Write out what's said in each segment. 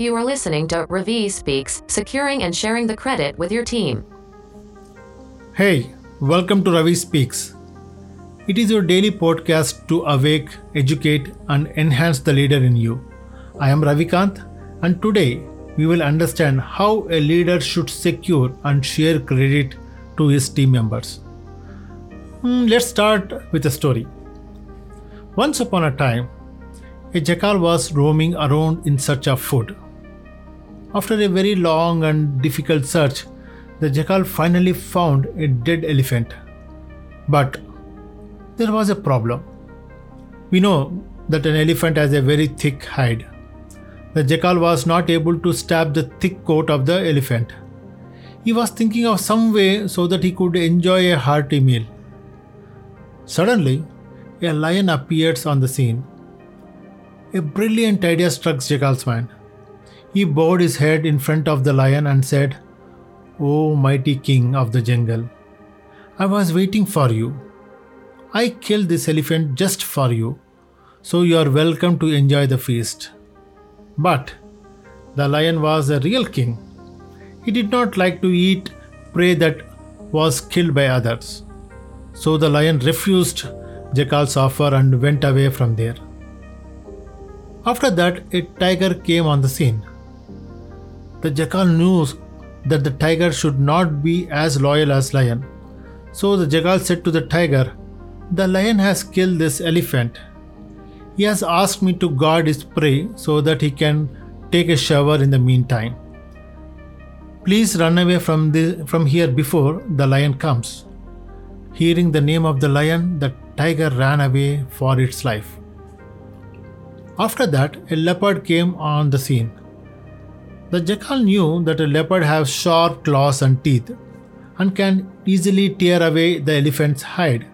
You are listening to Ravi Speaks, securing and sharing the credit with your team. Hey, welcome to Ravi Speaks. It is your daily podcast to awake, educate, and enhance the leader in you. I am Ravikant, and today we will understand how a leader should secure and share credit to his team members. Hmm, let's start with a story. Once upon a time, a jackal was roaming around in search of food. After a very long and difficult search, the jackal finally found a dead elephant. But there was a problem. We know that an elephant has a very thick hide. The jackal was not able to stab the thick coat of the elephant. He was thinking of some way so that he could enjoy a hearty meal. Suddenly, a lion appears on the scene. A brilliant idea struck Jackal's mind. He bowed his head in front of the lion and said, O mighty king of the jungle, I was waiting for you. I killed this elephant just for you, so you are welcome to enjoy the feast. But the lion was a real king. He did not like to eat prey that was killed by others. So the lion refused Jackal's offer and went away from there. After that, a tiger came on the scene. The jackal knew that the tiger should not be as loyal as lion. So the jackal said to the tiger, "The lion has killed this elephant. He has asked me to guard his prey so that he can take a shower in the meantime. Please run away from the, from here before the lion comes." Hearing the name of the lion, the tiger ran away for its life. After that, a leopard came on the scene. The jackal knew that a leopard has sharp claws and teeth and can easily tear away the elephant's hide.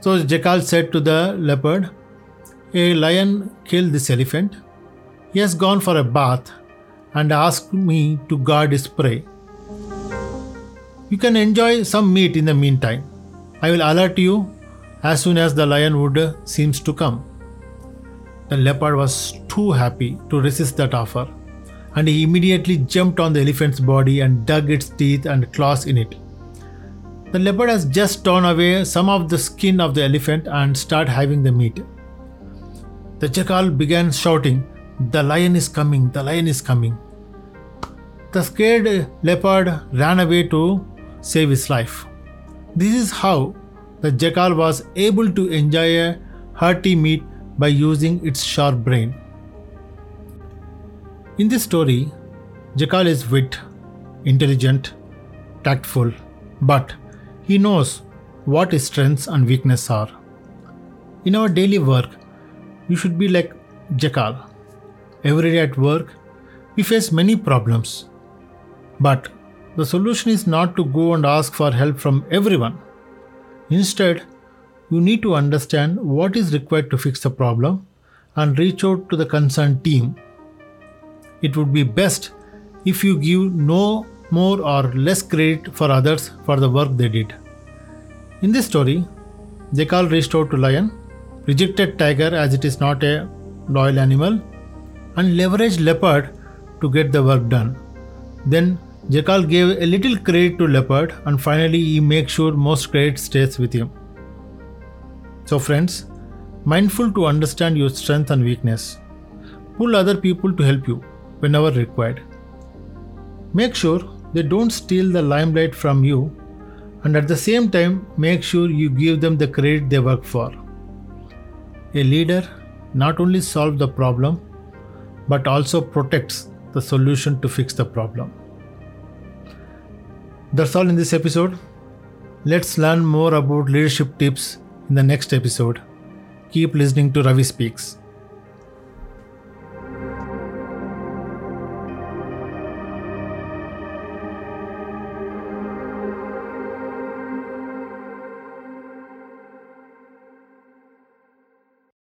So the jackal said to the leopard, A lion killed this elephant. He has gone for a bath and asked me to guard his prey. You can enjoy some meat in the meantime. I will alert you as soon as the lion wood seems to come. The leopard was too happy to resist that offer and he immediately jumped on the elephant's body and dug its teeth and claws in it. The leopard has just torn away some of the skin of the elephant and started having the meat. The jackal began shouting, The lion is coming, the lion is coming. The scared leopard ran away to save his life. This is how the jackal was able to enjoy a hearty meat by using its sharp brain. In this story, Jackal is wit, intelligent, tactful, but he knows what his strengths and weaknesses are. In our daily work, you should be like Jackal. Every day at work, we face many problems. But the solution is not to go and ask for help from everyone. Instead, you need to understand what is required to fix the problem and reach out to the concerned team it would be best if you give no more or less credit for others for the work they did. In this story, Jackal reached out to Lion, rejected Tiger as it is not a loyal animal, and leveraged Leopard to get the work done. Then Jackal gave a little credit to Leopard and finally he makes sure most credit stays with him. So friends, mindful to understand your strength and weakness. Pull other people to help you whenever required. Make sure they don't steal the limelight from you and at the same time make sure you give them the credit they work for. A leader not only solves the problem but also protects the solution to fix the problem. That's all in this episode. Let's learn more about leadership tips in the next episode. Keep listening to Ravi Speaks.